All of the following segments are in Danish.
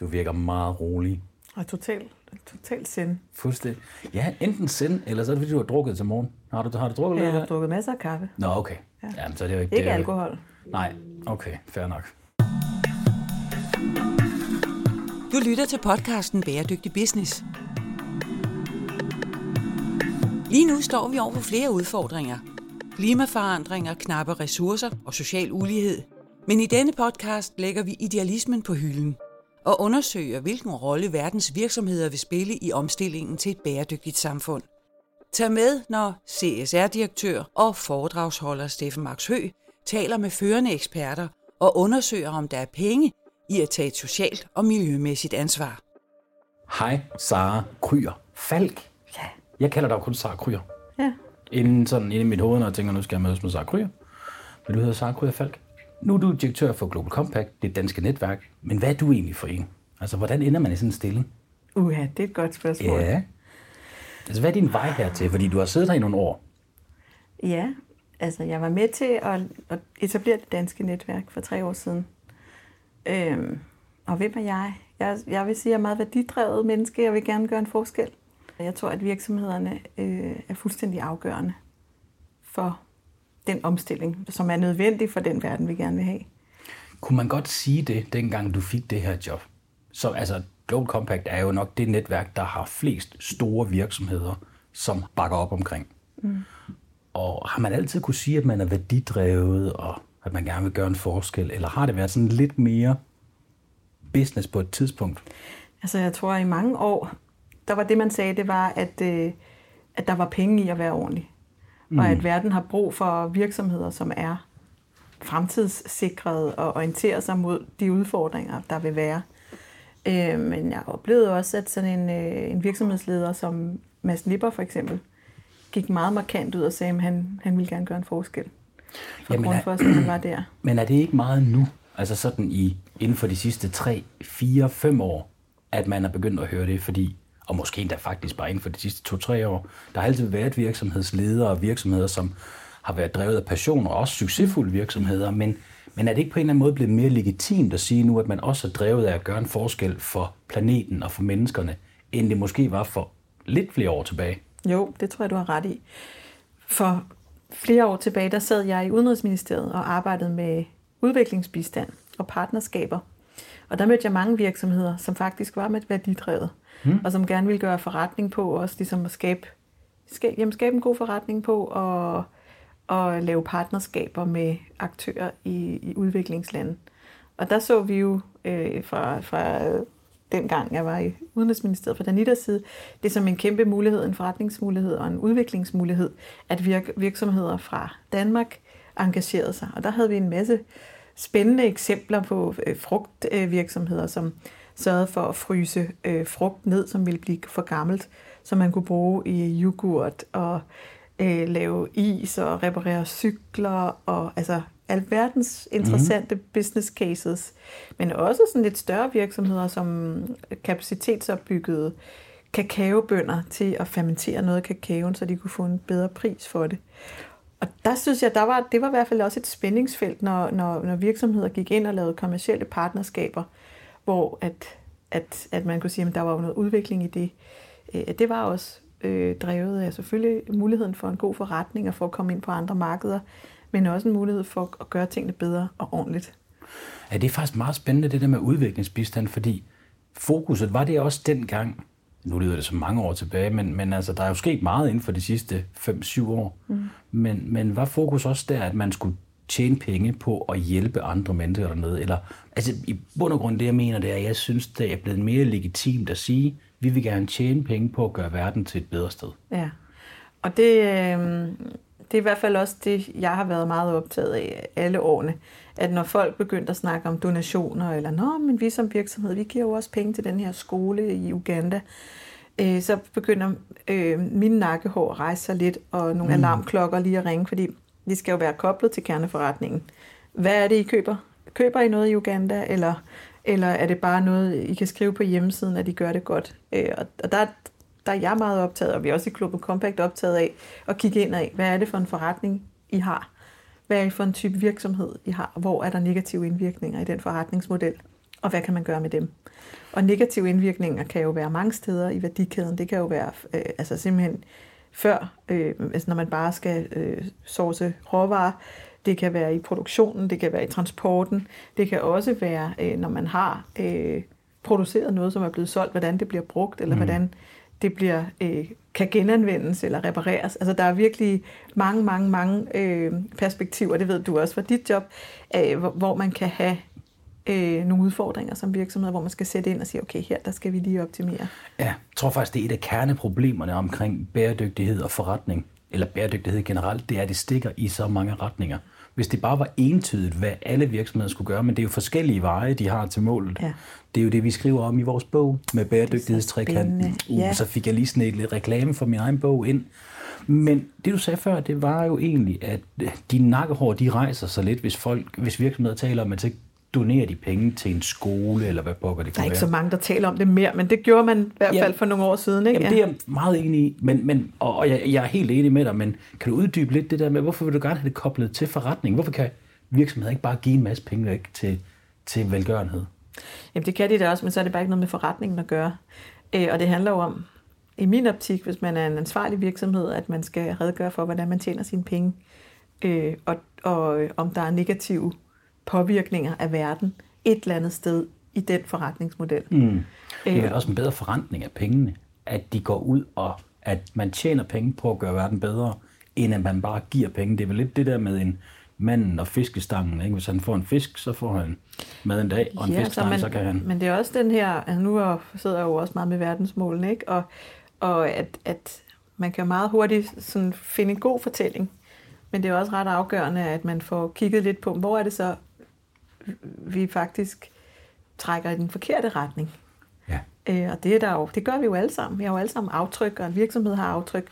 Du virker meget rolig. Og totalt total sind. Fuldstændig. Ja, enten sind, eller så er det fordi, du har drukket til morgen. Har du, har du drukket Jeg lidt? har af- drukket masser af kaffe. Nå, okay. Ja. Jamen, så er det jo ikke... Ikke det alkohol. Nej, okay, fair nok. Du lytter til podcasten Bæredygtig Business. Lige nu står vi over for flere udfordringer. Klimaforandringer, knappe ressourcer og social ulighed. Men i denne podcast lægger vi idealismen på hylden og undersøger, hvilken rolle verdens virksomheder vil spille i omstillingen til et bæredygtigt samfund. Tag med, når CSR-direktør og foredragsholder Steffen Max Hø taler med førende eksperter og undersøger, om der er penge i at tage et socialt og miljømæssigt ansvar. Hej, Sara Kryer. Falk. Ja. Jeg kalder dig kun Sara Kryer. Ja. Inden sådan inde i mit hoved, når jeg tænker, nu skal jeg mødes med Sara Kryer. Men du hedder Sara Kryer Falk. Nu er du direktør for Global Compact, det danske netværk. Men hvad er du egentlig for en? Altså, hvordan ender man i sådan en stilling? Uha, det er et godt spørgsmål. Ja. Altså, hvad er din vej hertil? Fordi du har siddet her i nogle år. Ja, altså jeg var med til at, at etablere det danske netværk for tre år siden. Øhm, og hvem er jeg? jeg? Jeg vil sige, at jeg er meget værdidrevet menneske. Jeg vil gerne gøre en forskel. Jeg tror, at virksomhederne øh, er fuldstændig afgørende for den omstilling, som er nødvendig for den verden, vi gerne vil have. Kunne man godt sige det, dengang du fik det her job? Så altså, Global Compact er jo nok det netværk, der har flest store virksomheder, som bakker op omkring. Mm. Og har man altid kunne sige, at man er værdidrevet, og at man gerne vil gøre en forskel, eller har det været sådan lidt mere business på et tidspunkt? Altså jeg tror, at i mange år, der var det, man sagde, det var, at, øh, at der var penge i at være ordentlig. Mm. Og at verden har brug for virksomheder, som er fremtidssikrede og orienterer sig mod de udfordringer, der vil være. Øh, men jeg oplevede også, at sådan en, øh, en virksomhedsleder som Mads Nipper for eksempel, gik meget markant ud og sagde, at han, han ville gerne gøre en forskel. For Jamen, grund for, at han var der. Men er det ikke meget nu, altså sådan i, inden for de sidste 3, 4, 5 år, at man er begyndt at høre det, fordi, og måske endda faktisk bare inden for de sidste 2-3 år, der har altid været virksomhedsledere og virksomheder, som har været drevet af passion, og også succesfulde virksomheder, men, men er det ikke på en eller anden måde blevet mere legitimt at sige nu, at man også er drevet af at gøre en forskel for planeten og for menneskerne, end det måske var for lidt flere år tilbage? Jo, det tror jeg, du har ret i. For flere år tilbage, der sad jeg i Udenrigsministeriet og arbejdede med udviklingsbistand og partnerskaber. Og der mødte jeg mange virksomheder, som faktisk var med værdidrevet, mm. og som gerne ville gøre forretning på, også ligesom at skabe, skabe, jamen, skabe en god forretning på, og, og lave partnerskaber med aktører i, i udviklingslande. Og der så vi jo øh, fra, fra den gang, jeg var i Udenrigsministeriet fra Danitas side, det som en kæmpe mulighed, en forretningsmulighed og en udviklingsmulighed, at virk, virksomheder fra Danmark engagerede sig. Og der havde vi en masse spændende eksempler på øh, frugtvirksomheder, som sørgede for at fryse øh, frugt ned, som ville blive for gammelt, som man kunne bruge i yoghurt og øh, lave is og reparere cykler og altså alverdens interessante mm. business cases, men også sådan lidt større virksomheder, som kapacitetsopbyggede kakaobønder til at fermentere noget af kakaoen, så de kunne få en bedre pris for det. Og der synes jeg, der var, det var i hvert fald også et spændingsfelt, når, når, når virksomheder gik ind og lavede kommersielle partnerskaber, hvor at, at, at man kunne sige, at der var jo noget udvikling i det. Øh, Det var også øh, drevet af selvfølgelig muligheden for en god forretning og for at komme ind på andre markeder, men også en mulighed for at gøre tingene bedre og ordentligt. Ja, det er faktisk meget spændende, det der med udviklingsbistand, fordi fokuset var det også dengang, nu lyder det så mange år tilbage, men, men altså, der er jo sket meget inden for de sidste 5-7 år. Mm. Men, men var fokus også der, at man skulle tjene penge på at hjælpe andre mennesker dernede? Eller, altså i bund og grund det, jeg mener, det er, at jeg synes, det er blevet mere legitimt at sige, vi vil gerne tjene penge på at gøre verden til et bedre sted. Ja, og det, øh, det er i hvert fald også det, jeg har været meget optaget af alle årene. At når folk begyndte at snakke om donationer, eller Nå, men vi som virksomhed, vi giver jo også penge til den her skole i Uganda, øh, så begynder øh, mine nakkehår at rejse sig lidt, og nogle mm. alarmklokker lige at ringe, fordi de skal jo være koblet til kerneforretningen. Hvad er det, I køber? Køber I noget i Uganda, eller, eller er det bare noget, I kan skrive på hjemmesiden, at I gør det godt? Øh, og, og der, der er jeg meget optaget, og vi er også i Global Compact optaget af at kigge ind af, hvad er det for en forretning, I har? Hvad er det for en type virksomhed, I har? Hvor er der negative indvirkninger i den forretningsmodel? og hvad kan man gøre med dem. Og negative indvirkninger kan jo være mange steder i værdikæden. Det kan jo være øh, altså simpelthen før, øh, altså når man bare skal øh, source råvarer. Det kan være i produktionen, det kan være i transporten. Det kan også være, øh, når man har øh, produceret noget, som er blevet solgt, hvordan det bliver brugt, eller mm. hvordan det bliver øh, kan genanvendes eller repareres. Altså der er virkelig mange, mange, mange øh, perspektiver, det ved du også fra dit job, øh, hvor, hvor man kan have øh, nogle udfordringer som virksomhed, hvor man skal sætte ind og sige, okay, her der skal vi lige optimere. Ja, jeg tror faktisk, det er et af kerneproblemerne omkring bæredygtighed og forretning, eller bæredygtighed generelt, det er, at det stikker i så mange retninger. Hvis det bare var entydigt, hvad alle virksomheder skulle gøre, men det er jo forskellige veje, de har til målet. Ja. Det er jo det, vi skriver om i vores bog med bæredygtighedstrækanten. Uh, ja. Så fik jeg lige sådan lidt reklame for min egen bog ind. Men det du sagde før, det var jo egentlig, at de nakkehår, de rejser sig lidt, hvis, folk, hvis virksomheder taler om, at så donerer de penge til en skole, eller hvad pokker det kan være. Der er ikke så mange, der taler om det mere, men det gjorde man i hvert fald ja, for nogle år siden. Ikke? Jamen, det er jeg meget enig i, men, men, og, jeg, jeg er helt enig med dig, men kan du uddybe lidt det der med, hvorfor vil du gerne have det koblet til forretning? Hvorfor kan virksomheder ikke bare give en masse penge væk til, til velgørenhed? Jamen det kan de da også, men så er det bare ikke noget med forretningen at gøre. Øh, og det handler jo om, i min optik, hvis man er en ansvarlig virksomhed, at man skal redegøre for, hvordan man tjener sine penge, øh, og, og om der er negative påvirkninger af verden et eller andet sted i den forretningsmodel. Mm. Det er vel også en bedre forretning af pengene, at de går ud og at man tjener penge på at gøre verden bedre, end at man bare giver penge. Det er vel lidt det der med en manden og fiskestangen. Ikke? Hvis han får en fisk, så får han mad en dag, og en ja, fiskestang, så, man, så kan han... Men det er også den her, altså nu sidder jeg jo også meget med verdensmålene, ikke? Og, og at, at man kan meget hurtigt sådan finde en god fortælling, men det er også ret afgørende, at man får kigget lidt på, hvor er det så, vi faktisk trækker i den forkerte retning. Ja. Øh, og det, er der jo, det gør vi jo alle sammen. Vi har jo alle sammen aftryk, og en virksomhed har aftryk.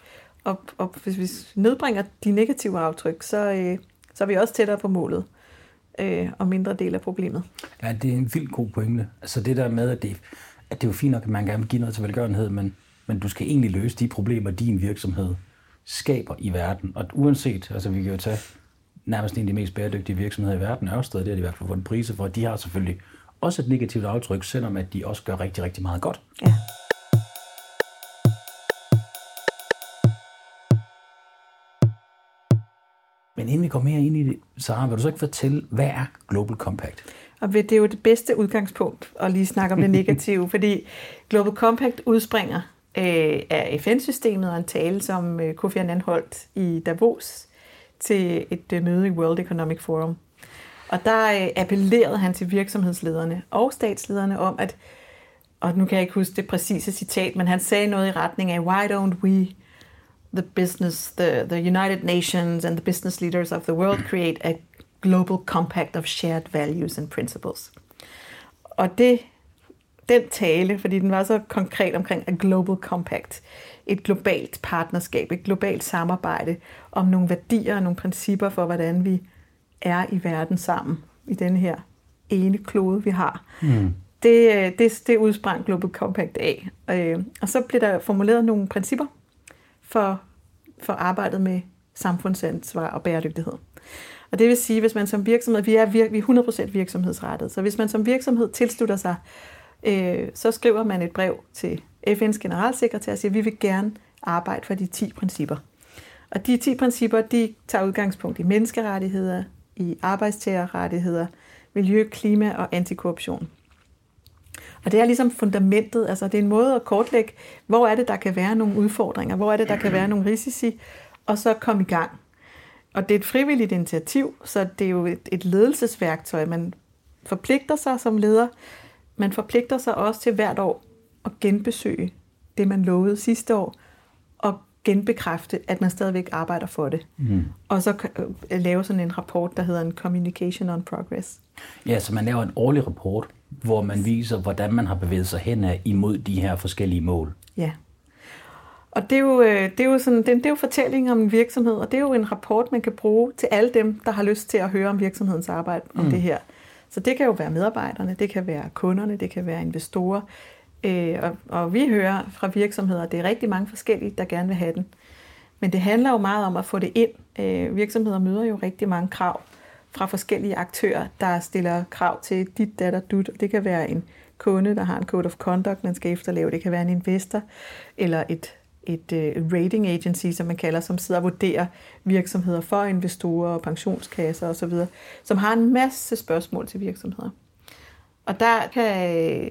Og, og hvis vi nedbringer de negative aftryk, så, øh, så er vi også tættere på målet øh, og mindre del af problemet. Ja, det er en vildt god pointe. Altså det der med, at det, at det er jo fint nok, at man gerne vil give noget til velgørenhed, men, men du skal egentlig løse de problemer, din virksomhed skaber i verden. Og uanset, altså vi kan jo tage nærmest en af de mest bæredygtige virksomheder i verden, Ørsted, det har de i hvert fald fået en prise for. De har selvfølgelig også et negativt aftryk, selvom at de også gør rigtig, rigtig meget godt. Ja. Men inden vi går mere ind i det, Sara, vil du så ikke fortælle, hvad er Global Compact? Og det er jo det bedste udgangspunkt at lige snakke om det negative, fordi Global Compact udspringer øh, af FN-systemet og en tale, som øh, Kofi Annan holdt i Davos til et øh, møde i World Economic Forum. Og der øh, appellerede han til virksomhedslederne og statslederne om, at, og nu kan jeg ikke huske det præcise citat, men han sagde noget i retning af, why don't we, the business, the, the United Nations and the business leaders of the world create a global compact of shared values and principles. Og det, den tale, fordi den var så konkret omkring a global compact, et globalt partnerskab, et globalt samarbejde om nogle værdier og nogle principper for, hvordan vi er i verden sammen i den her ene klode, vi har. Mm. Det, øh, det, det udsprang Global Compact af. Øh, og så blev der formuleret nogle principper for, for arbejdet med samfundsansvar og bæredygtighed. Og det vil sige, hvis man som virksomhed, vi er, vir, vi er 100% virksomhedsrettet, så hvis man som virksomhed tilslutter sig, øh, så skriver man et brev til FN's generalsekretær siger, at vi vil gerne arbejde for de 10 principper. Og de 10 principper, de tager udgangspunkt i menneskerettigheder, i arbejdstagerrettigheder, miljø, klima og antikorruption. Og det er ligesom fundamentet, altså det er en måde at kortlægge, hvor er det, der kan være nogle udfordringer, hvor er det, der kan være nogle risici, og så komme i gang. Og det er et frivilligt initiativ, så det er jo et, et ledelsesværktøj. Man forpligter sig som leder, man forpligter sig også til hvert år at genbesøge det, man lovede sidste år, og genbekræfte, at man stadigvæk arbejder for det. Mm. Og så øh, lave sådan en rapport, der hedder en Communication on Progress. Ja, så man laver en årlig rapport, hvor man viser, hvordan man har bevæget sig hen imod de her forskellige mål. Ja. Og det er jo, øh, det er jo, sådan, det er jo fortælling om en virksomhed, og det er jo en rapport, man kan bruge til alle dem, der har lyst til at høre om virksomhedens arbejde om mm. det her. Så det kan jo være medarbejderne, det kan være kunderne, det kan være investorer, Øh, og, og vi hører fra virksomheder, at det er rigtig mange forskellige, der gerne vil have den. Men det handler jo meget om at få det ind. Øh, virksomheder møder jo rigtig mange krav fra forskellige aktører, der stiller krav til dit, datter, dut. Det kan være en kunde, der har en code of conduct, man skal efterleve. Det kan være en investor eller et, et uh, rating agency, som man kalder, som sidder og vurderer virksomheder for investorer og pensionskasser osv., som har en masse spørgsmål til virksomheder. Og der kan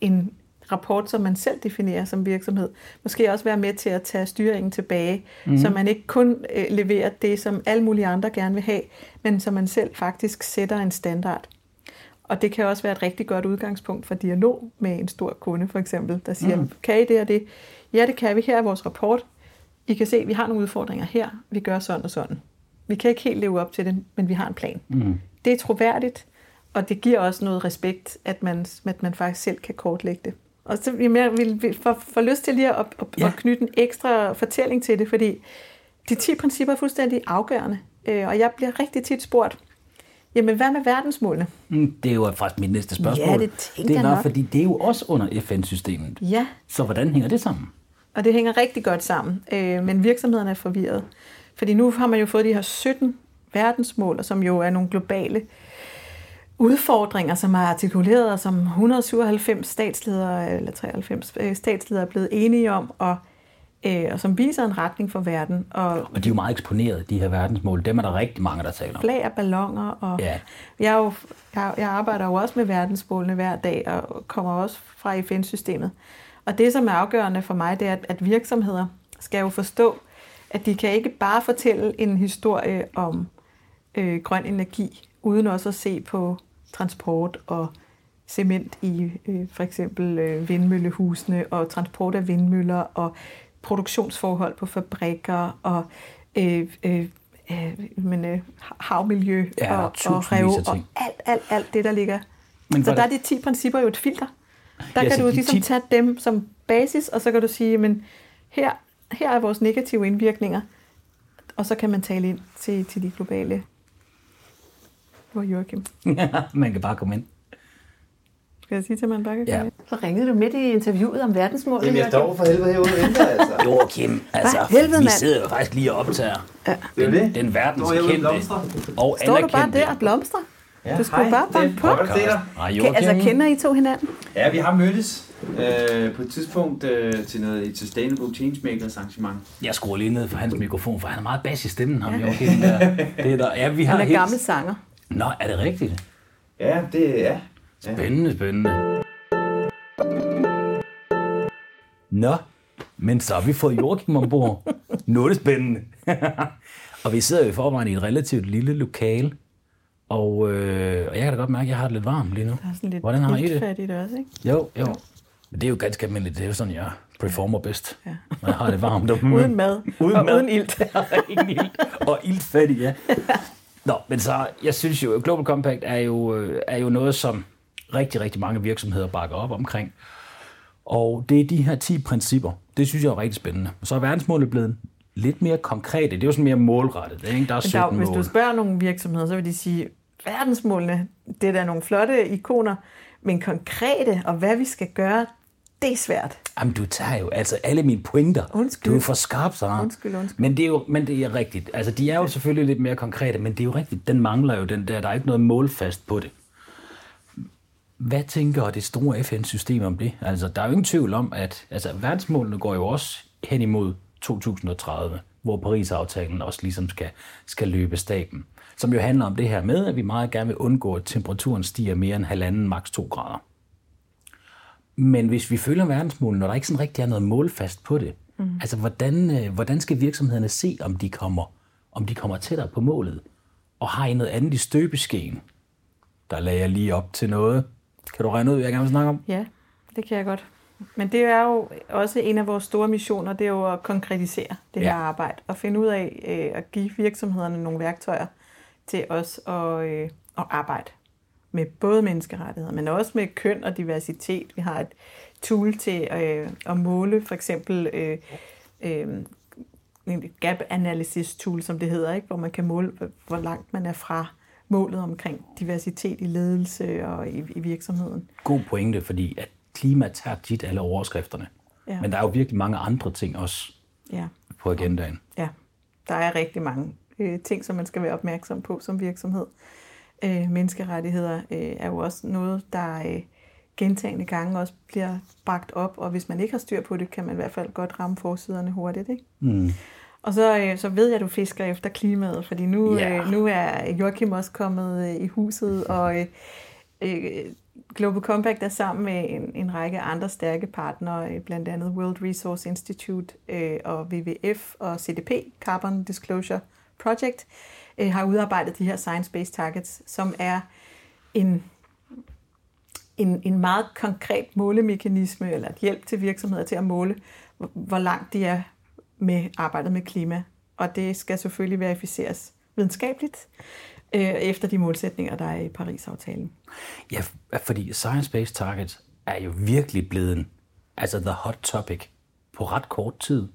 en rapport, som man selv definerer som virksomhed, måske også være med til at tage styringen tilbage, mm. så man ikke kun øh, leverer det, som alle mulige andre gerne vil have, men så man selv faktisk sætter en standard. Og det kan også være et rigtig godt udgangspunkt for dialog med en stor kunde, for eksempel, der siger, mm. kan I det og det? Ja, det kan vi. Her er vores rapport. I kan se, at vi har nogle udfordringer her. Vi gør sådan og sådan. Vi kan ikke helt leve op til det, men vi har en plan. Mm. Det er troværdigt, og det giver også noget respekt, at man, at man faktisk selv kan kortlægge det. Og så vil jeg vil få, få lyst til lige at, at, ja. at knytte en ekstra fortælling til det, fordi de 10 principper er fuldstændig afgørende. Øh, og jeg bliver rigtig tit spurgt, jamen hvad med verdensmålene? Mm, det er jo faktisk mit næste spørgsmål. Ja, det tænker det er jeg nok. fordi det er jo også under FN-systemet. Ja. Så hvordan hænger det sammen? Og det hænger rigtig godt sammen, øh, men virksomhederne er forvirret. Fordi nu har man jo fået de her 17 verdensmål, som jo er nogle globale udfordringer, som er artikuleret, og som 197 statsledere, eller 93 øh, statsledere er blevet enige om, og, øh, og som viser en retning for verden. Og, Og de er jo meget eksponeret, de her verdensmål. Dem er der rigtig mange, der taler om. flag og ballonger. Og Ja. jeg, er jo, jeg, jeg arbejder jo også med verdensmålene hver dag, og kommer også fra FN-systemet. Og det, som er afgørende for mig, det er, at, at virksomheder skal jo forstå, at de kan ikke bare fortælle en historie om øh, grøn energi, uden også at se på transport og cement i øh, for eksempel øh, vindmøllehusene og transport af vindmøller og produktionsforhold på fabrikker og øh, øh, øh, men, øh, havmiljø Ja, og, og rev og alt, alt, alt det, der ligger. Men så der er de 10 principper jo et filter. Der Ja, kan du ligesom 10 tage dem som basis, og så kan du sige, men her, her er vores negative indvirkninger, og så kan man tale ind til, til de globale. Hvor er Joachim? Man kan bare komme ind. Skal jeg sige til, at man bare kan Ja. komme ind? Så ringede du midt i interviewet om verdensmålet, Jamen, jeg står for helvede herude og venter, altså. Joachim, altså, helvede, vi mand? sidder jo faktisk lige og optager Ja. Det er jo det. den og verdenskendte og Står du bare anerkendte der og blomstrer? Ja, Du skulle hej, bare det banke er på. godt at se altså, kender I to hinanden? Ja, vi har mødtes øh, på et tidspunkt øh, til noget et Sustainable Changemakers arrangement. Jeg skruer lige ned for hans mikrofon, for han er meget bas i stemmen, ham Joachim. Der. Det er der. Ja, vi har Han er helt- gammel sanger. Nå, er det rigtigt? Ja, det er... Ja. Spændende, spændende. Nå, men så har vi fået Joachim ombord. Nu er det spændende. og vi sidder jo i forvejen i et relativt lille lokale. Og, øh, og jeg kan da godt mærke, at jeg har det lidt varmt lige nu. Der er sådan lidt Hvordan har I det? iltfattigt også, ikke? Jo, jo. Men det er jo ganske almindeligt. Det er jo sådan, jeg performer bedst. Ja. Når jeg har det varmt. uden Uden mad Uden og mad. uden ilt. Ingen ild. Og iltfattig, ja. Nå, men så, jeg synes jo, Global Compact er jo, øh, er jo noget, som rigtig, rigtig mange virksomheder bakker op omkring. Og det er de her 10 principper. Det synes jeg er rigtig spændende. Så er verdensmålet blevet lidt mere konkrete. Det er jo sådan mere målrettet. Ikke? Der er Men 17 der, er jo- hvis mål. du spørger nogle virksomheder, så vil de sige, verdensmålene, det er da nogle flotte ikoner, men konkrete og hvad vi skal gøre, det er svært. Jamen, du tager jo altså alle mine pointer. Undskyld. Du er for skarp, så. Undskyld, undskyld. Men det er jo men det er rigtigt. Altså, de er jo selvfølgelig lidt mere konkrete, men det er jo rigtigt. Den mangler jo den der. Der er ikke noget målfast på det. Hvad tænker det store FN-system om det? Altså, der er jo ingen tvivl om, at altså, verdensmålene går jo også hen imod 2030, hvor Paris-aftalen også ligesom skal, skal løbe staben. Som jo handler om det her med, at vi meget gerne vil undgå, at temperaturen stiger mere end halvanden, maks 2 grader. Men hvis vi følger verdensmålene, når der ikke sådan rigtig er noget målfast på det, mm. altså hvordan, øh, hvordan skal virksomhederne se, om de kommer, om de kommer tættere på målet? Og har I noget andet i støbeskeen? Der lagde jeg lige op til noget. Kan du regne ud, hvad jeg gerne vil snakke om? Ja, det kan jeg godt. Men det er jo også en af vores store missioner, det er jo at konkretisere det Ja. her arbejde, og finde ud af øh, at give virksomhederne nogle værktøjer til os at, øh, at arbejde med både menneskerettigheder, men også med køn og diversitet. Vi har et tool til øh, at måle for eksempel øh, øh, en gap analysis tool, som det hedder, ikke? hvor man kan måle, hvor- hvor langt man er fra målet omkring diversitet i ledelse og i, i virksomheden. God pointe, fordi at klima tager tit alle overskrifterne. Ja. Men der er jo virkelig mange andre ting også Ja. på agendaen. Ja, der er rigtig mange øh, ting, som man skal være opmærksom på som virksomhed. Øh, menneskerettigheder øh, er jo også noget, der øh, gentagende gange også bliver bragt op, og hvis man ikke har styr på det, kan man i hvert fald godt ramme forsiderne hurtigt. Ikke? Mm. Og så, øh, så ved jeg, at du fisker efter klimaet, fordi nu, Ja. øh, nu er Joachim også kommet øh, i huset, og øh, øh, Global Compact er sammen med en, en række andre stærke partnere, øh, blandt andet World Resource Institute øh, og WWF og CDP, Carbon Disclosure Project, øh, Øh, har udarbejdet de her science-based targets, som er en, en, en meget konkret målemekanisme, eller et hjælp til virksomheder til at måle, hvor- hvor langt de er med arbejdet med klima. Og det skal selvfølgelig verificeres videnskabeligt øh, efter de målsætninger, der er i Paris-aftalen. Ja, fordi science-based targets er jo virkelig blevet altså the hot topic på ret kort tid.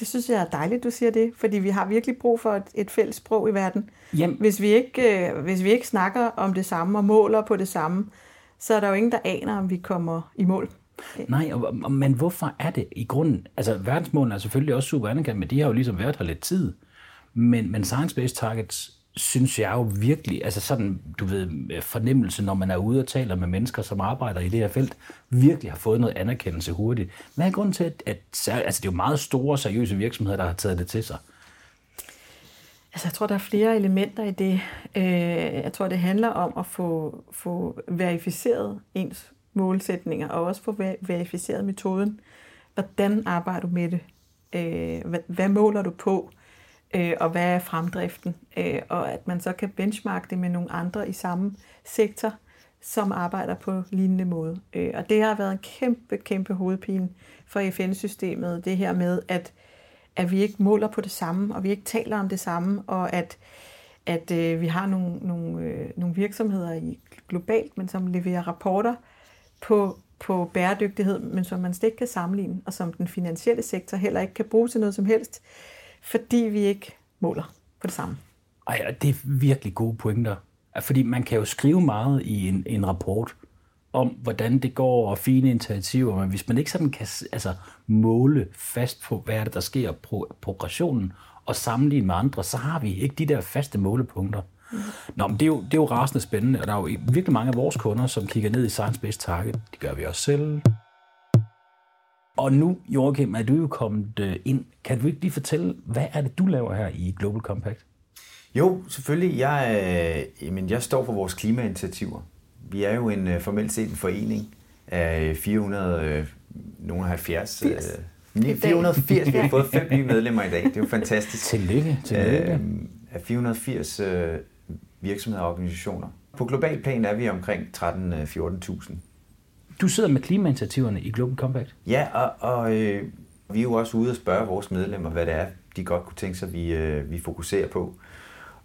Det synes jeg er dejligt, du siger det, fordi vi har virkelig brug for et, et fælles sprog i verden. Jamen, Hvis vi, ikke, øh, hvis vi ikke snakker om det samme og måler på det samme, så er der jo ingen, der aner, om vi kommer i mål. nej, og, og, men hvorfor er det i grunden? Altså, verdensmålene er selvfølgelig også super anerkendt, men de har jo ligesom været her lidt tid. Men, men science-based targets synes jeg jo virkelig, altså sådan, du ved, øh, fornemmelse, når man er ude og taler med mennesker, som arbejder i det her felt, virkelig har fået noget anerkendelse hurtigt. Hvad er grunden til, at, at altså det er jo meget store, seriøse virksomheder, der har taget det til sig? Altså, jeg tror, der er flere elementer i det. Øh, jeg tror, det handler om at få, få verificeret ens målsætninger, og også få verificeret metoden. Hvordan arbejder du med det? Øh, hvad måler du på? Øh, og hvad er fremdriften? Øh, og at man så kan benchmarke det med nogle andre i samme sektor, som arbejder på lignende måde. Øh, og det har været en kæmpe, kæmpe hovedpine for FN-systemet, det her med, at at vi ikke måler på det samme, og vi ikke taler om det samme, og at, at øh, vi har nogle, nogle, øh, nogle virksomheder i globalt, men som leverer rapporter på, på bæredygtighed, men som man slet ikke kan sammenligne, og som den finansielle sektor heller ikke kan bruge til noget som helst, fordi vi ikke måler på det samme. Ej, og det er virkelig gode pointer. Fordi man kan jo skrive meget i en, en rapport om, hvordan det går, og fine initiativer, men hvis man ikke sådan kan altså, måle fast på, hvad er det, der sker på progressionen, og sammenligne med andre, så har vi ikke de der faste målepunkter. Nå, men det er, jo, det er jo rasende spændende, og der er jo virkelig mange af vores kunder, som kigger ned i Science Based Target. Det gør vi også selv. Og nu, Joachim, er du jo kommet øh, ind. Kan du ikke lige fortælle, hvad er det, du laver her i Global Compact? Jo, selvfølgelig. Jeg, øh, jamen, jeg står for vores klimainitiativer. Vi er jo en øh, formelt set en forening af 470. Øh, 80. øh, 480. Vi har fået fem nye medlemmer i dag. Det er jo fantastisk. Tillykke, tillykke. Øh, af 480 øh, virksomheder og organisationer. På global plan er vi omkring 13-14.000. Du sidder med klimainitiativerne i Global Compact. Ja, og, og øh, vi er jo også ude og spørge vores medlemmer, hvad det er, de godt kunne tænke sig, vi, øh, vi fokuserer på.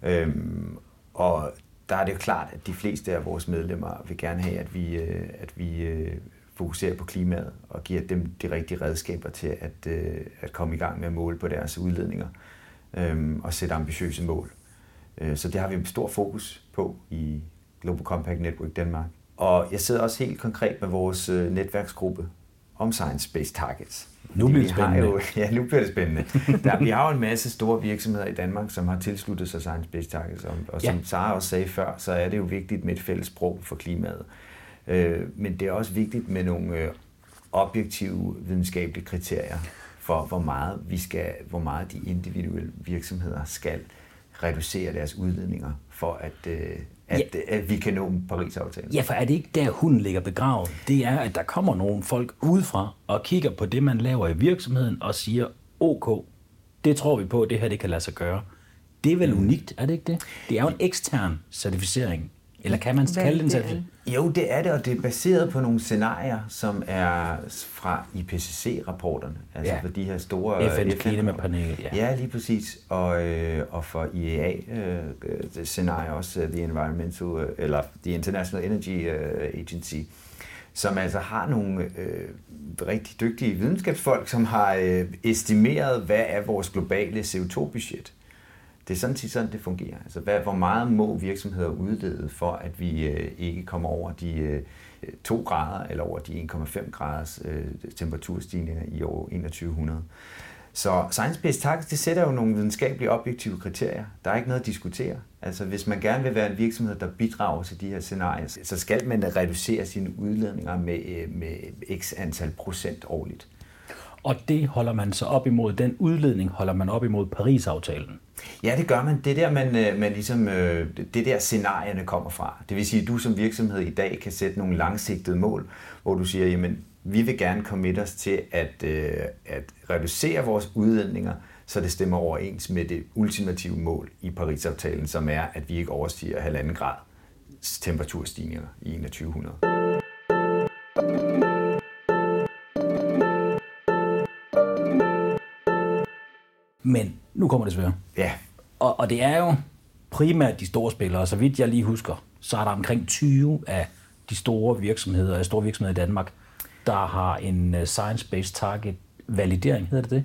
Øhm, og der er det jo klart, at de fleste af vores medlemmer vil gerne have, at vi, øh, at vi øh, fokuserer på klimaet og giver dem de rigtige redskaber til at, øh, at komme i gang med at måle på deres udledninger øh, og sætte ambitiøse mål. Øh, så det har vi en stor fokus på i Global Compact Network Danmark. Og jeg sidder også helt konkret med vores øh, netværksgruppe om Science-Based Targets. Nu bliver det spændende. Jo, ja, nu bliver det spændende. Der, vi har jo en masse store virksomheder i Danmark, som har tilsluttet sig Science-Based Targets, og, og som Ja. Sara også sagde før, så er det jo vigtigt med et fælles sprog for klimaet. Øh, men det er også vigtigt med nogle øh, objektive videnskabelige kriterier for, hvor meget, vi skal, hvor meget de individuelle virksomheder skal reducere deres udledninger, for at, øh, at, Ja. at vi kan nå Paris-aftalen. Ja, for er det ikke der, hunden ligger begravet? Det er, at der kommer nogle folk udefra og kigger på det, man laver i virksomheden og siger, ok, det tror vi på, det her det kan lade sig gøre. Det er vel Mm. unikt, er det ikke det? Det er jo en ekstern certificering. Eller kan man kalde det en certificering? Jo, det er det, og det er baseret på nogle scenarier, som er fra IPCC-rapporterne, altså Ja. for de her store FN's FN klimapanel, ja. Ja, lige præcis. Og, øh, og for IEA-scenarier også, øh, The Environmental, øh, eller The International Energy øh, Agency, som altså har nogle øh, rigtig dygtige videnskabsfolk, som har øh, estimeret, hvad er vores globale CO2-budget. Det er sådan set sådan, det fungerer. Altså, hvad, hvor meget må virksomheder udlede for, at vi øh, ikke kommer over de øh, 2 grader eller over de 1,5 graders øh, temperaturstigninger i år 2100. Så science-based targets, det sætter jo nogle videnskabelige objektive kriterier. Der er ikke noget at diskutere. Altså hvis man gerne vil være en virksomhed, der bidrager til de her scenarier, så skal man da reducere sine udledninger med, øh, med x antal procent årligt. Og det holder man så op imod, den udledning holder man op imod Paris-aftalen. Ja, det gør man. Det der, man, øh, man ligesom, øh, det der scenarierne kommer fra. Det vil sige, at du som virksomhed i dag kan sætte nogle langsigtede mål, hvor du siger, jamen, vi vil gerne committe os til at, øh, at reducere vores udledninger, så det stemmer overens med det ultimative mål i Paris-aftalen, som er, at vi ikke overstiger halvanden grad temperaturstigninger i 2100. Men nu kommer det svære. Ja. Og, og det er jo primært de store spillere. Så vidt jeg lige husker, så er der omkring 20 af de store virksomheder, store virksomheder i Danmark, der har en øh, science-based target validering, hedder det det?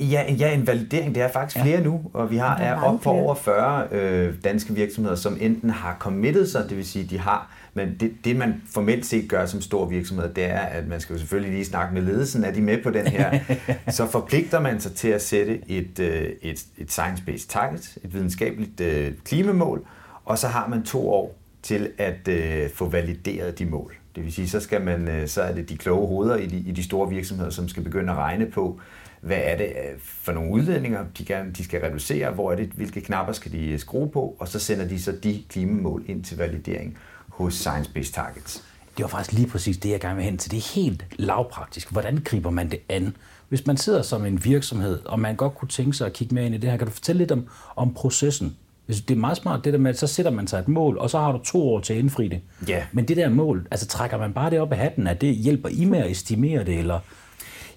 Ja, ja, en validering. Det er faktisk flere ja. nu, og vi har er op på over 40 øh, danske virksomheder, som enten har committed sig, det vil sige, de har, men det, det man formelt set gør som stor virksomhed, det er, at man skal jo selvfølgelig lige snakke med ledelsen, er de med på den her? så forpligter man sig til at sætte et, øh, et, et science-based target, et videnskabeligt øh, klimamål, og så har man to år til at øh, få valideret de mål. Det vil sige, så, skal man, øh, så er det de kloge hoveder i de, i de store virksomheder, som skal begynde at regne på, hvad er det øh, for nogle udledninger, de, gerne, de skal reducere, hvor er det, hvilke knapper skal de skrue på, og så sender de så de klimamål ind til validering hos Science Based Targets. Det var faktisk lige præcis det, jeg gerne vil hen til. Det er helt lavpraktisk. Hvordan griber man det an? Hvis man sidder som en virksomhed, og man godt kunne tænke sig at kigge mere ind i det her, kan du fortælle lidt om, om processen? Det er meget smart, det der med, at så sætter man sig et mål, og så har du to år til at indfri det. Ja. Men det der mål, altså trækker man bare det op af hatten, at det hjælper I med at estimere det, eller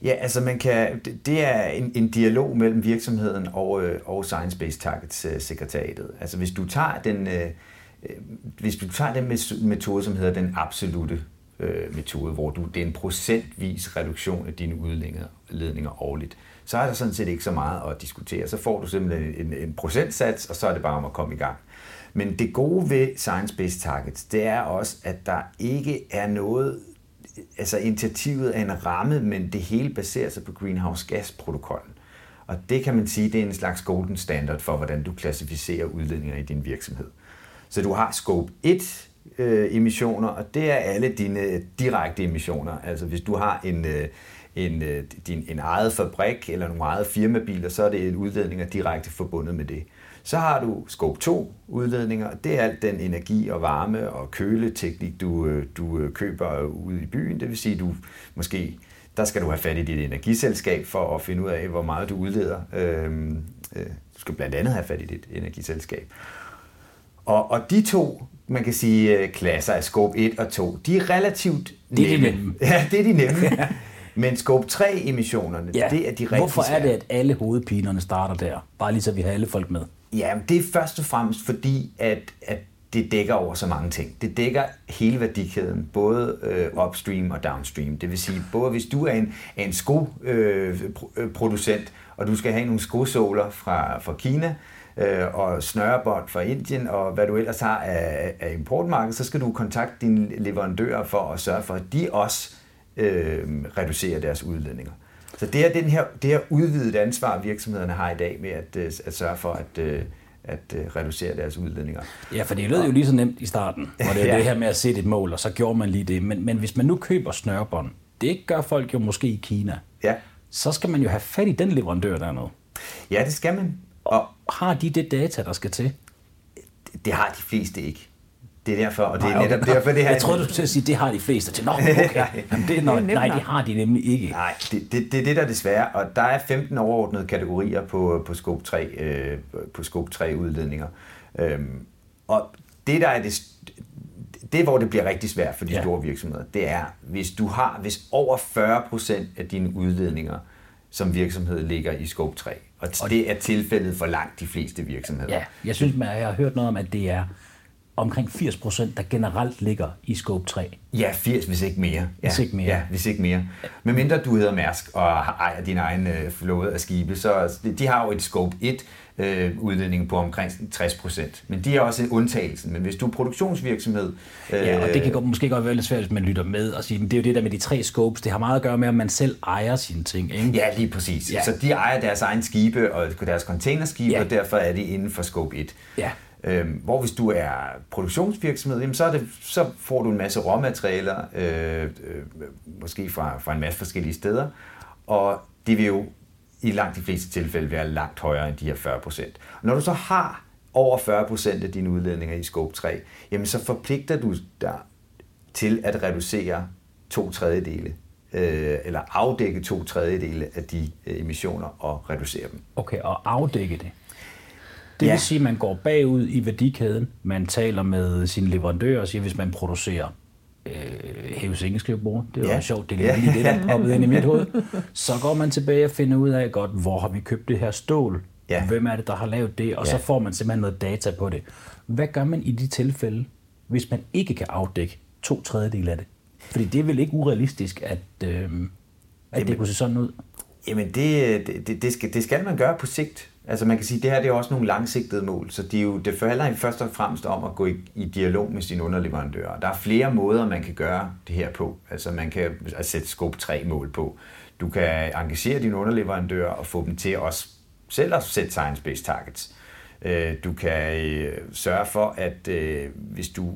Ja, altså man kan, det er en, en dialog mellem virksomheden og, øh, og Science Based Targets øh, sekretariatet. Altså hvis du tager den, øh, øh hvis du tager den metode, som hedder den absolute øh, metode, hvor du, det er en procentvis reduktion af dine udledninger årligt, så er der sådan set ikke så meget at diskutere. Så får du simpelthen en, en procentsats, og så er det bare om at komme i gang. Men det gode ved Science-Based Targets, det er også, at der ikke er noget altså initiativet er en ramme, men det hele baserer sig på greenhouse gas-protokollen. Og det kan man sige, det er en slags golden standard for, hvordan du klassificerer udledninger i din virksomhed. Så du har scope 1 øh, emissioner, og det er alle dine direkte emissioner. Altså hvis du har en, øh, en, øh, din, en eget fabrik eller nogle eget firmabiler, så er det en udledninger direkte forbundet med det. Så har du scope 2 udledninger. Det er alt den energi og varme og køleteknik, du, øh, du øh, køber ude i byen. Det vil sige, du måske der skal du have fat i dit energiselskab for at finde ud af, hvor meget du udleder. Øhm, øh, du skal blandt andet have fat i dit energiselskab. Og, og de to, man kan sige, klasser af scope 1 og 2, de er relativt nemme. Det er de nemme. Ja, det er de nemme. Men scope 3-emissionerne, ja. det er de rigtig Hvorfor er det, at alle hovedpinerne starter der? Bare lige så vi har alle folk med. Ja, det er først og fremmest fordi, at, at det dækker over så mange ting. Det dækker hele værdikæden, både øh, upstream og downstream. Det vil sige, både hvis du er en, en skoproducent, øh, øh og du skal have nogle skosåler fra, fra Kina, øh, og snørebånd fra Indien, og hvad du ellers har af, af importmarkedet, så skal du kontakte dine leverandører for at sørge for, at de også øh, reducerer deres udledninger. Så det er den her, det her udvidede ansvar, virksomhederne har i dag med at, øh, at sørge for at, øh, at øh, reducere deres udledninger. Ja, for det lød jo lige så nemt i starten, og det er ja. det her med at sætte et mål, og så gjorde man lige det. Men, men hvis man nu køber snørbånd, det gør folk jo måske i Kina, ja. så skal man jo have fat i den leverandør dernede. Ja, det skal man. Og har de det data, der skal til? Det har de fleste ikke. Det er derfor, og det er netop derfor, det her... Jeg troede, du skulle sige, det har de fleste til. Nå, okay. Jamen, det er, nej, det har de nemlig ikke. Nej, det, det, det er det, der er desværre. Og der er 15 overordnede kategorier på, på scope 3, øh, på scope 3 udledninger. Øhm, og det, der er det, det hvor det bliver rigtig svært for de ja. store virksomheder, det er, hvis du har, hvis over 40 procent af dine udledninger som virksomhed ligger i scope 3, og, og det er tilfældet for langt de fleste virksomheder. Ja, jeg synes, at jeg har hørt noget om, at det er omkring 80 procent, der generelt ligger i scope 3. Ja, 80, hvis ikke mere. Ja, hvis ikke mere. Ja, hvis ikke mere. Men mindre du hedder Mærsk og ejer din egen øh, flåde af skibe, så de har jo et scope 1 øh, udledning på omkring 60 procent. Men de er også undtagelsen. Men hvis du er produktionsvirksomhed... Øh, ja, og det kan godt, måske godt være lidt svært, hvis man lytter med og sige, men det er jo det der med de tre scopes. Det har meget at gøre med, at man selv ejer sine ting. Ikke? Ja, lige præcis. Ja. Så de ejer deres egen skibe og deres containerskibe, ja. og derfor er det inden for scope 1. Ja. Øh, hvor hvis du er produktionsvirksomhed, jamen så, er det, så får du en masse råmaterialer, øh, øh, måske fra, fra en masse forskellige steder, og det vil jo i langt de fleste tilfælde være langt højere end de her 40 procent. Når du så har over 40 procent af dine udledninger i scope 3, jamen så forpligter du dig til at reducere to tredjedele øh, eller afdække to tredjedele af de øh, emissioner og reducere dem. Okay, og afdække det? Det ja. vil sige, at man går bagud i værdikæden. Man taler med sine leverandører og siger, hvis man producerer øh, hævesengeskriverbord, det er ja. jo sjovt, det er lige det, der poppet ind i mit hoved. Så går man tilbage og finder ud af, godt, hvor har vi købt det her stål? Ja. Hvem er det, der har lavet det? Og ja. så får man simpelthen noget data på det. Hvad gør man i de tilfælde, hvis man ikke kan afdække to tredjedel af det? Fordi det er vel ikke urealistisk, at, øh, at jamen, det kunne se sådan ud? Jamen, det, det, det, skal, det skal man gøre på sigt. Altså man kan sige, at det her det er også nogle langsigtede mål, så det, er jo, det handler først og fremmest om at gå i, i dialog med sine underleverandører. Der er flere måder, man kan gøre det her på. Altså man kan altså, sætte scope 3 mål på. Du kan engagere dine underleverandører og få dem til også selv at sætte science-based targets. Øh, du kan øh, sørge for, at øh, hvis du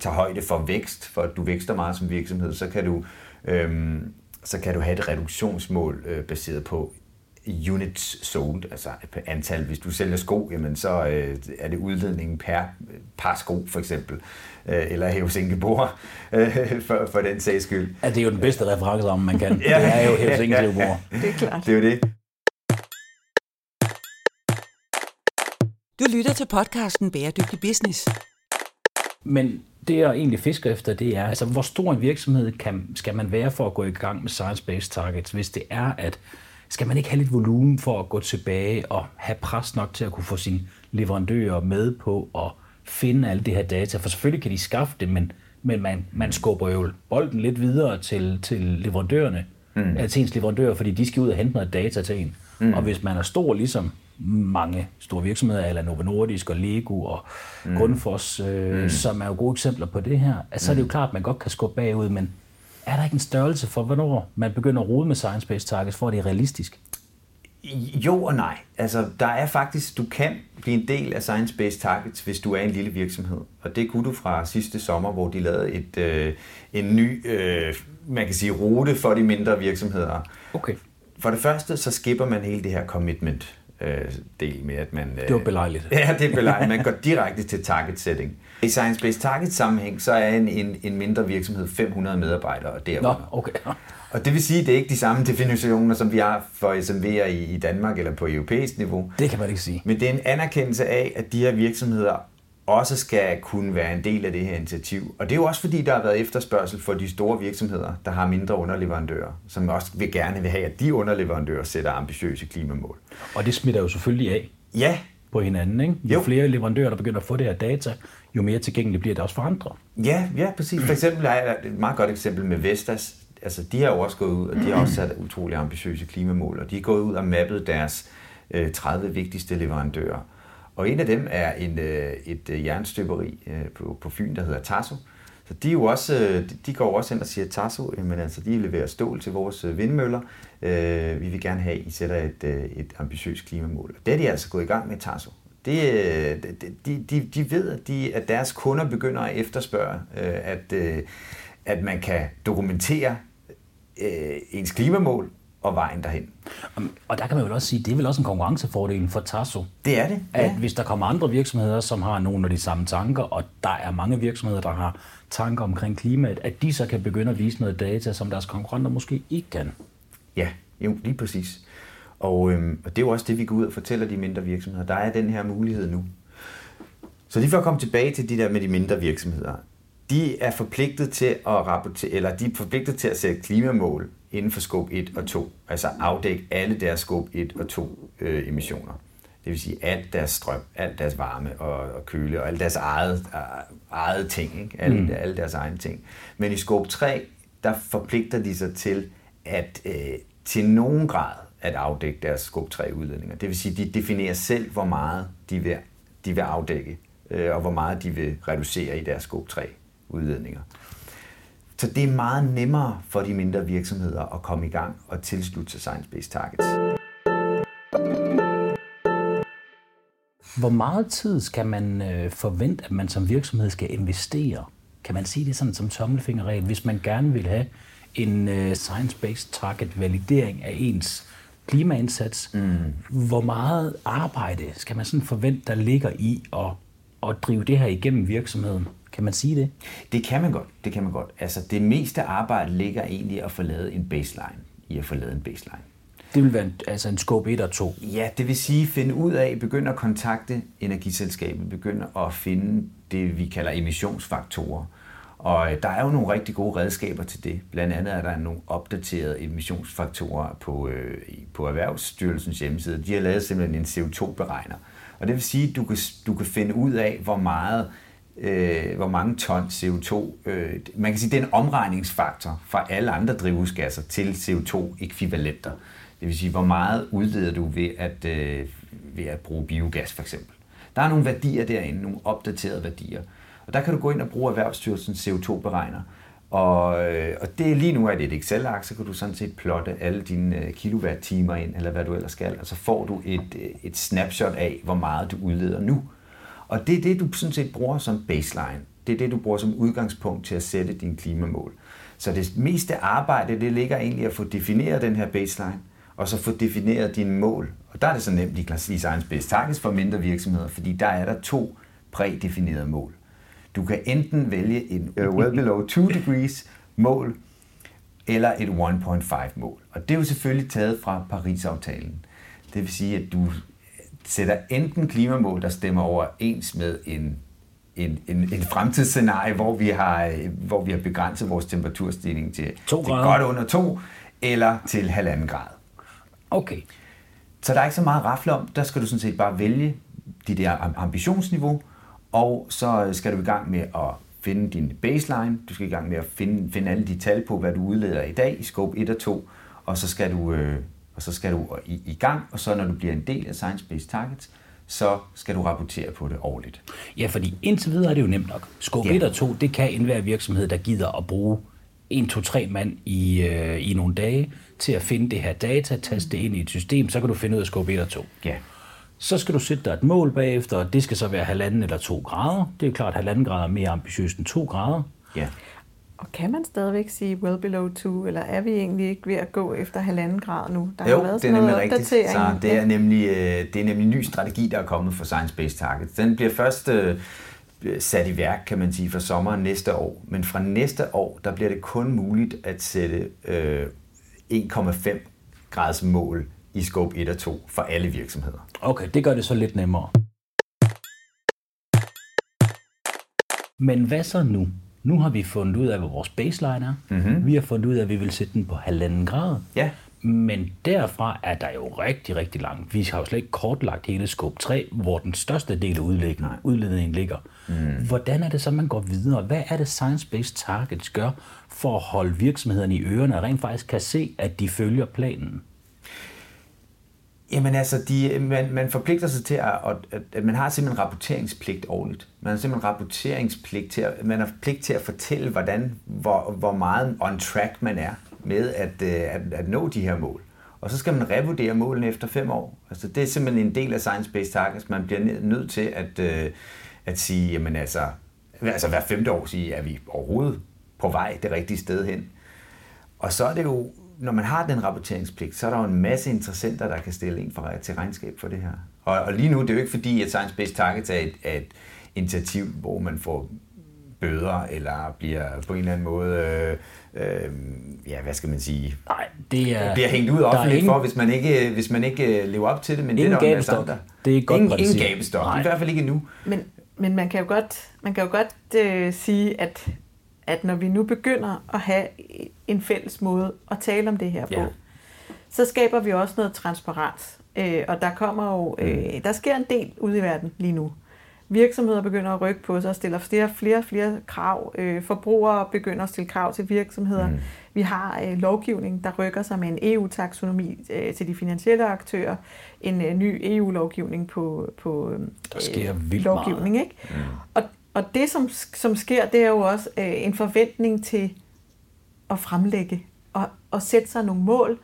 tager højde for vækst, for at du vækster meget som virksomhed, så kan du, øhm, så kan du have et reduktionsmål baseret på units sold, altså antal. Hvis du sælger sko, jamen så øh, er det udledningen per par sko, for eksempel. Øh, eller hævesænkebord, øh, for, for den sags skyld. Ja, det er jo den bedste reference om, man kan. ja, det er jo hævesænkebord. Ja, ja, det er klart. Det er jo det. Du lytter til podcasten Bæredygtig Business. Men det, jeg egentlig fisker efter, det er, altså, hvor stor en virksomhed kan, skal man være for at gå i gang med science-based targets, hvis det er, at skal man ikke have lidt volumen for at gå tilbage og have pres nok til at kunne få sine leverandører med på at finde alle det her data? For selvfølgelig kan de skaffe det, men, men man, man skubber jo bolden lidt videre til, til leverandørerne, mm. til ens leverandører, fordi de skal ud og hente noget data til en. Mm. Og hvis man er stor, ligesom mange store virksomheder, eller Novo Nordisk og Lego og mm. Grundfos, øh, mm. som er jo gode eksempler på det her, at så er det jo mm. klart, at man godt kan skubbe bagud, men er der ikke en størrelse for, hvornår man begynder at rode med science-based targets, for at det er realistisk? Jo og nej. Altså, der er faktisk, du kan blive en del af Science-Based Targets, hvis du er en lille virksomhed. Og det kunne du fra sidste sommer, hvor de lavede et, øh, en ny, øh, man kan sige, rute for de mindre virksomheder. Okay. For det første, så skipper man hele det her commitment øh, del med, at man... Øh, det var belejligt. Ja, det er belejligt. Man går direkte til target setting. I Science-Based Target sammenhæng, så er en, en, en mindre virksomhed 500 medarbejdere derunder. Nå, okay. Og det vil sige, at det er ikke de samme definitioner, som vi har for SMV'er i, i Danmark eller på europæisk niveau. Det kan man ikke sige. Men det er en anerkendelse af, at de her virksomheder også skal kunne være en del af det her initiativ. Og det er jo også fordi, der har været efterspørgsel for de store virksomheder, der har mindre underleverandører, som også vil gerne vil have, at de underleverandører sætter ambitiøse klimamål. Og det smitter jo selvfølgelig af. Ja. På hinanden, ikke? Jo, jo. flere leverandører, der begynder at få det her data, jo mere tilgængeligt bliver det også for andre. Ja, ja, præcis. For eksempel er jeg et meget godt eksempel med Vestas. Altså, de har jo også gået ud, og de har også sat utrolig ambitiøse klimamål, og de er gået ud og mappet deres øh, 30 vigtigste leverandører. Og en af dem er en, øh, et øh, jernstøberi øh, på, på Fyn, der hedder Tasso. Så de, er jo også, de, går også ind og siger, Tasso, jamen altså, de leverer stål til vores vindmøller. vi vil gerne have, at I sætter et, et ambitiøst klimamål. Og det er de altså gået i gang med, Tasso. Det, de, de, de ved, at, de, at deres kunder begynder at efterspørge, at, at man kan dokumentere ens klimamål og vejen derhen. Og der kan man vel også sige, det er vel også en konkurrencefordel for Tasso. Det er det. Ja. At hvis der kommer andre virksomheder, som har nogle af de samme tanker, og der er mange virksomheder, der har tanker omkring klimaet, at de så kan begynde at vise noget data, som deres konkurrenter måske ikke kan. Ja, jo, lige præcis. Og, øhm, og det er jo også det, vi går ud og fortæller de mindre virksomheder. Der er den her mulighed nu. Så lige for at komme tilbage til de der med de mindre virksomheder. De er forpligtet til at rapportere, eller de er forpligtet til at sætte klimamål inden for scope 1 og 2, altså afdække alle deres scope 1 og 2 øh, emissioner. Det vil sige alt deres strøm, alt deres varme og, og køle og alt deres eget, eget ting, ikke? Alle, mm. alle deres egne ting. Men i scope 3, der forpligter de sig til at øh, til nogen grad at afdække deres scope 3 udledninger. Det vil sige, de definerer selv, hvor meget de vil, de vil afdække, øh, og hvor meget de vil reducere i deres scope 3 udledninger. Så det er meget nemmere for de mindre virksomheder at komme i gang og tilslutte sig science-based targets. Hvor meget tid skal man øh, forvente, at man som virksomhed skal investere? Kan man sige det sådan som tommelfingerregel, hvis man gerne vil have en øh, science-based target validering af ens klimaindsats? Mm. Hvor meget arbejde skal man sådan forvente, der ligger i at, at drive det her igennem virksomheden? Kan man sige det? Det kan man godt. Det kan man godt. Altså, det meste arbejde ligger egentlig i at få lavet en baseline. I at få lavet en baseline. Det vil være en, altså en scope 1 og 2? Ja, det vil sige finde ud af, begynde at kontakte energiselskabet, begynde at finde det, vi kalder emissionsfaktorer. Og øh, der er jo nogle rigtig gode redskaber til det. Blandt andet er der nogle opdaterede emissionsfaktorer på, øh, på Erhvervsstyrelsens hjemmeside. De har lavet simpelthen en CO2-beregner. Og det vil sige, at du kan, du kan finde ud af, hvor meget øh, hvor mange ton CO2. Øh, man kan sige, det er en omregningsfaktor fra alle andre drivhusgasser til CO2-ekvivalenter. Det vil sige, hvor meget udleder du ved at, øh, ved at bruge biogas for eksempel. Der er nogle værdier derinde, nogle opdaterede værdier. Og der kan du gå ind og bruge Erhvervsstyrelsens CO2-beregner. Og, øh, og det er lige nu, at et Excel-ark, så kan du sådan set plotte alle dine øh, kilowatt-timer ind, eller hvad du ellers skal, og så får du et, øh, et snapshot af, hvor meget du udleder nu. Og det er det, du sådan set bruger som baseline. Det er det, du bruger som udgangspunkt til at sætte dine klimamål. Så det meste arbejde, det ligger egentlig at få defineret den her baseline, og så få defineret dine mål. Og der er det så nemt i Class Science Based Targets for mindre virksomheder, fordi der er der to prædefinerede mål. Du kan enten vælge en uh, well below 2 degrees mål, eller et 1.5 mål. Og det er jo selvfølgelig taget fra Paris-aftalen. Det vil sige, at du sætter enten klimamål, der stemmer overens med en, en, en, en fremtidsscenarie, hvor vi, har, hvor vi har begrænset vores temperaturstigning til, to til godt under 2, eller til halvanden grad. Okay. Så der er ikke så meget rafle om. Der skal du sådan set bare vælge dit der ambitionsniveau, og så skal du i gang med at finde din baseline. Du skal i gang med at finde, finde alle de tal på, hvad du udleder i dag i scope 1 og 2, og så skal du, øh, og så skal du i, i gang, og så når du bliver en del af Science Based Targets, så skal du rapportere på det årligt. Ja, fordi indtil videre er det jo nemt nok. Scope ja. 1 og 2, det kan enhver virksomhed, der gider at bruge 1, 2, 3 mand i, øh, i nogle dage til at finde det her data, taste det ind i et system, så kan du finde ud af scope 1 og 2. Ja. Så skal du sætte dig et mål bagefter, og det skal så være halvanden eller to grader. Det er klart, at halvanden grader er mere ambitiøst end to grader. Ja. Og kan man stadigvæk sige well below 2, eller er vi egentlig ikke ved at gå efter halvanden grad nu? Der jo, har været det er nemlig rigtigt. Så det er nemlig, øh, det er nemlig en ny strategi, der er kommet for Science Based Targets. Den bliver først øh, sat i værk, kan man sige, for sommeren næste år. Men fra næste år, der bliver det kun muligt at sætte øh, 1,5 grads mål i scope 1 og 2 for alle virksomheder. Okay, det gør det så lidt nemmere. Men hvad så nu? Nu har vi fundet ud af, hvad vores baseline er. Mm-hmm. Vi har fundet ud af, at vi vil sætte den på halvanden grad. Ja. Men derfra er der jo rigtig, rigtig langt. Vi har jo slet ikke kortlagt hele scope 3, hvor den største del af udledningen ligger. Mm. Hvordan er det så, man går videre? Hvad er det Science-Based Targets gør for at holde virksomhederne i ørerne og rent faktisk kan se, at de følger planen? Jamen altså, de, man, man forpligter sig til, at, at, at man har simpelthen rapporteringspligt ordentligt. Man har simpelthen rapporteringspligt til at, man har pligt til at fortælle, hvordan, hvor, hvor meget on track man er med at, øh, at, at nå de her mål. Og så skal man revurdere målene efter fem år. Altså, det er simpelthen en del af Science-Based Targets. Man bliver nødt til at, øh, at sige, jamen altså, altså hver femte år sige, er vi overhovedet på vej det rigtige sted hen. Og så er det jo når man har den rapporteringspligt, så er der jo en masse interessenter, der kan stille en for, til regnskab for det her. Og, og lige nu, det er jo ikke fordi, at Science Based Targets er et, er et initiativ, hvor man får bøder, eller bliver på en eller anden måde, øh, øh, ja, hvad skal man sige? Nej, det er... Bliver hængt ud offentligt ingen, for, hvis man, ikke, hvis man ikke lever op til det, men ingen det er der andre. Det er godt ingen, ingen gabestok, i hvert fald ikke nu. Men, men man kan jo godt, man kan jo godt øh, sige, at at når vi nu begynder at have en fælles måde at tale om det her på, ja. så skaber vi også noget transparens. Øh, og der kommer jo, øh, der sker en del ude i verden lige nu. Virksomheder begynder at rykke på sig og stiller flere flere flere krav. Øh, forbrugere begynder at stille krav til virksomheder. Mm. Vi har øh, lovgivning, der rykker sig med en EU-taksonomi øh, til de finansielle aktører. En øh, ny EU-lovgivning på, på øh, Der sker vildt lovgivning. meget. Ikke? Mm. Og, og det, som, som sker, det er jo også øh, en forventning til at fremlægge og, og sætte sig nogle mål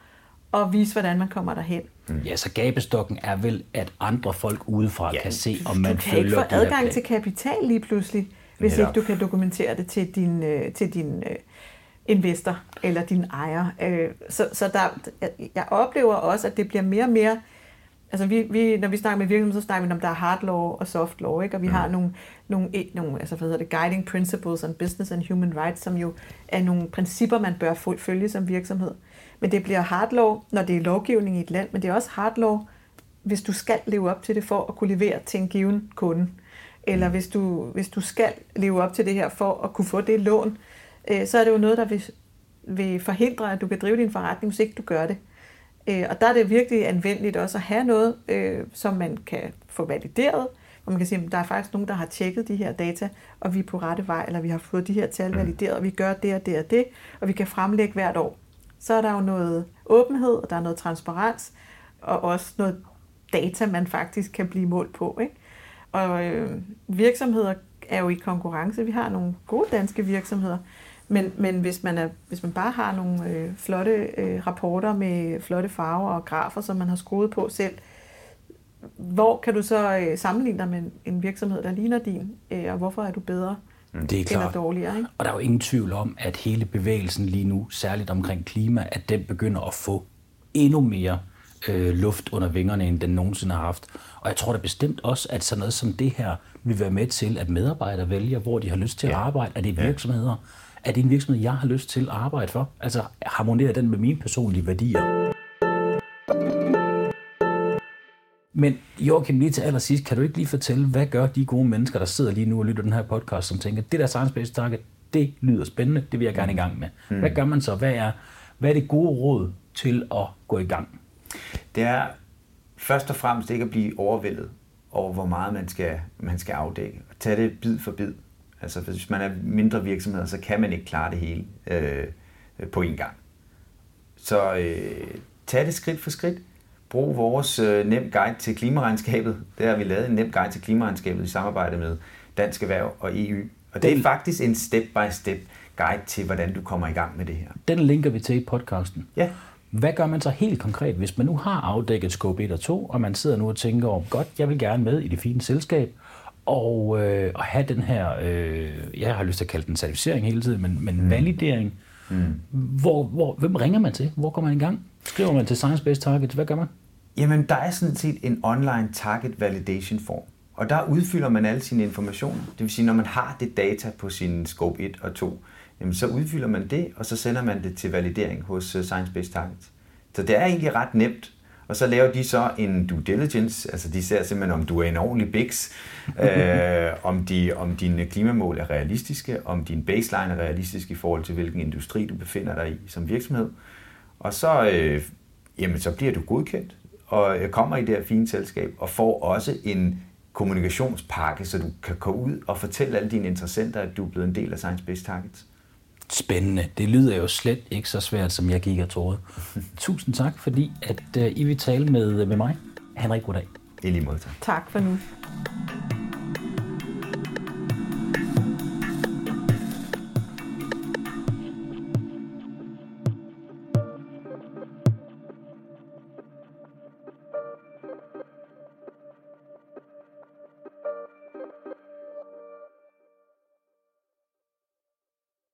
og vise, hvordan man kommer derhen. Ja, så gabestokken er vel, at andre folk udefra ja, kan se, om Du man kan ikke følger få de her adgang til kapital lige pludselig, hvis Netop. ikke du kan dokumentere det til din, øh, til din øh, investor eller din ejer. Øh, så så der, jeg oplever også, at det bliver mere og mere... Altså vi, vi, når vi snakker med virksomheder, så snakker vi om, der er hard law og soft law, ikke? og vi mm. har nogle, nogle, e- nogle altså, hvad hedder det, guiding principles on business and human rights, som jo er nogle principper, man bør følge som virksomhed. Men det bliver hard law, når det er lovgivning i et land, men det er også hard law, hvis du skal leve op til det for at kunne levere til en given kunde. Eller hvis du, hvis du skal leve op til det her for at kunne få det lån, øh, så er det jo noget, der vil, vil forhindre, at du kan drive din forretning, hvis ikke du gør det. Øh, og der er det virkelig anvendeligt også at have noget, øh, som man kan få valideret, hvor man kan sige, at der er faktisk nogen, der har tjekket de her data, og vi er på rette vej, eller vi har fået de her tal valideret, og vi gør det og det og det, og vi kan fremlægge hvert år. Så er der jo noget åbenhed, og der er noget transparens, og også noget data, man faktisk kan blive målt på. Ikke? Og øh, virksomheder er jo i konkurrence. Vi har nogle gode danske virksomheder, men, men hvis, man er, hvis man bare har nogle øh, flotte øh, rapporter med flotte farver og grafer, som man har skruet på selv, hvor kan du så øh, sammenligne dig med en, en virksomhed, der ligner din, øh, og hvorfor er du bedre Det er eller klart. dårligere? Ikke? Og der er jo ingen tvivl om, at hele bevægelsen lige nu, særligt omkring klima, at den begynder at få endnu mere øh, luft under vingerne, end den nogensinde har haft. Og jeg tror da bestemt også, at sådan noget som det her vil være med til, at medarbejdere vælger, hvor de har lyst til ja. at arbejde. Er det virksomheder? Er det en virksomhed, jeg har lyst til at arbejde for? Altså, harmonerer den med mine personlige værdier? Men Joachim, lige til allersidst, kan du ikke lige fortælle, hvad gør de gode mennesker, der sidder lige nu og lytter den her podcast, som tænker, det der science-based target, det lyder spændende, det vil jeg gerne i gang med. Mm. Hvad gør man så? Hvad er, hvad er det gode råd til at gå i gang? Det er først og fremmest ikke at blive overvældet over, hvor meget man skal, man skal afdække. Og tage det bid for bid. Altså, hvis man er mindre virksomheder, så kan man ikke klare det hele øh, på én gang. Så øh, tag det skridt for skridt. Brug vores øh, nem guide til klimaregnskabet. Der har vi lavet en nem guide til klimaregnskabet i samarbejde med Dansk Erhverv og EU. Og det er faktisk en step-by-step guide til, hvordan du kommer i gang med det her. Den linker vi til i podcasten. Ja. Hvad gør man så helt konkret, hvis man nu har afdækket scope 1 og 2, og man sidder nu og tænker om, godt, jeg vil gerne med i det fine selskab, og, øh, og have den her, øh, jeg har lyst til at kalde den certificering hele tiden, men, men mm. validering. Mm. Hvor, hvor, hvem ringer man til? Hvor går man i gang? Skriver man til Science Based Targets? Hvad gør man? Jamen, der er sådan set en online target validation form. Og der udfylder man alle sine informationer. Det vil sige, når man har det data på sin scope 1 og 2, jamen så udfylder man det, og så sender man det til validering hos uh, Science Based Targets. Så det er egentlig ret nemt. Og så laver de så en due diligence, altså de ser simpelthen, om du er en ordentlig biks, øh, om, de, om dine klimamål er realistiske, om din baseline er realistisk i forhold til, hvilken industri du befinder dig i som virksomhed. Og så, øh, jamen, så bliver du godkendt, og øh, kommer i det her fine selskab, og får også en kommunikationspakke, så du kan gå ud og fortælle alle dine interessenter, at du er blevet en del af Science Based Targets. Spændende. Det lyder jo slet ikke så svært, som jeg gik og troede. Tusind tak, fordi at uh, I vil tale med, med mig. Han en rigtig god dag. I lige måde, tak. Tak for nu.